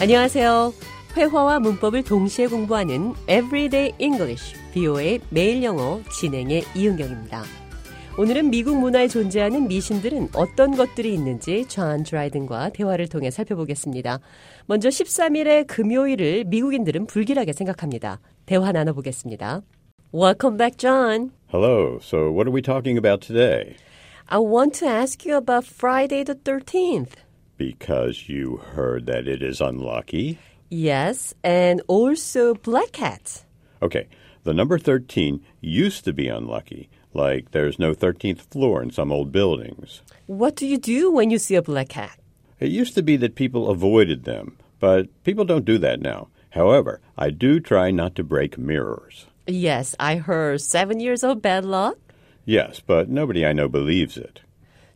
안녕하세요. 회화와 문법을 동시에 공부하는 Everyday English, BO의 매일 영어 진행의 이은경입니다. 오늘은 미국 문화에 존재하는 미신들은 어떤 것들이 있는지 존 드라이든과 대화를 통해 살펴보겠습니다. 먼저 13일의 금요일을 미국인들은 불길하게 생각합니다. 대화 나눠보겠습니다. Welcome back, John. Hello. So, what are we talking about today? I want to ask you about Friday the 13th. Because you heard that it is unlucky? Yes, and also black cats. Okay, the number 13 used to be unlucky, like there's no 13th floor in some old buildings. What do you do when you see a black cat? It used to be that people avoided them, but people don't do that now. However, I do try not to break mirrors. Yes, I heard seven years of bad luck. Yes, but nobody I know believes it.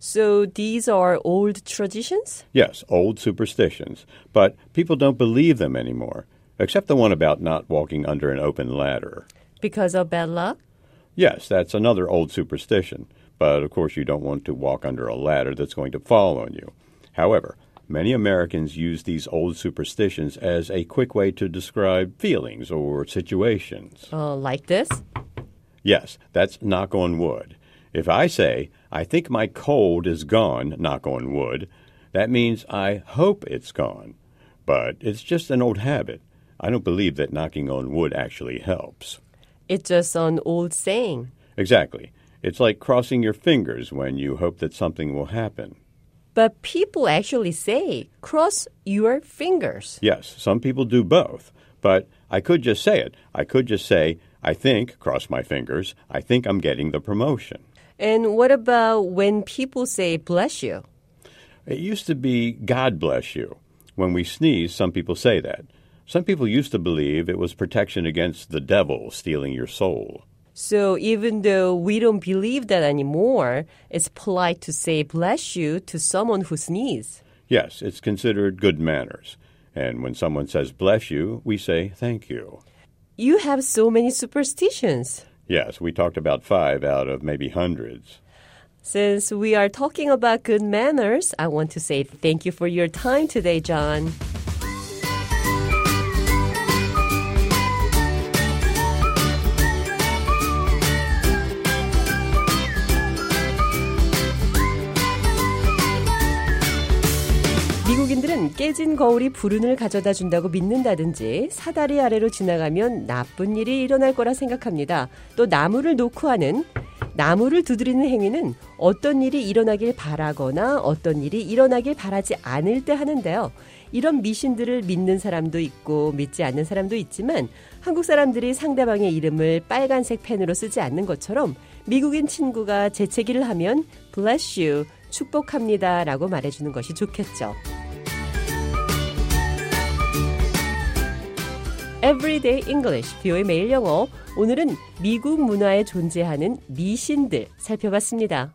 So these are old traditions? Yes, old superstitions, but people don't believe them anymore, except the one about not walking under an open ladder. Because of bad luck? Yes, that's another old superstition, but of course you don't want to walk under a ladder that's going to fall on you. However, many Americans use these old superstitions as a quick way to describe feelings or situations. Uh, like this? Yes, that's knock on wood. If I say, I think my cold is gone, knock on wood, that means I hope it's gone. But it's just an old habit. I don't believe that knocking on wood actually helps. It's just an old saying. Exactly. It's like crossing your fingers when you hope that something will happen. But people actually say, cross your fingers. Yes, some people do both. But I could just say it. I could just say, I think, cross my fingers, I think I'm getting the promotion. And what about when people say, bless you? It used to be, God bless you. When we sneeze, some people say that. Some people used to believe it was protection against the devil stealing your soul. So even though we don't believe that anymore, it's polite to say bless you to someone who sneezes. Yes, it's considered good manners. And when someone says bless you, we say thank you. You have so many superstitions. Yes, we talked about five out of maybe hundreds. Since we are talking about good manners, I want to say thank you for your time today, John. 미국인들은 깨진 거울이 불운을 가져다 준다고 믿는다든지 사다리 아래로 지나가면 나쁜 일이 일어날 거라 생각합니다. 또 나무를 놓고 하는 나무를 두드리는 행위는 어떤 일이 일어나길 바라거나 어떤 일이 일어나길 바라지 않을 때 하는데요. 이런 미신들을 믿는 사람도 있고 믿지 않는 사람도 있지만 한국 사람들이 상대방의 이름을 빨간색 펜으로 쓰지 않는 것처럼 미국인 친구가 재채기를 하면 bless you 축복합니다 라고 말해주는 것이 좋겠죠. Everyday English, 비오의 매일 영어. 오늘은 미국 문화에 존재하는 미신들 살펴봤습니다.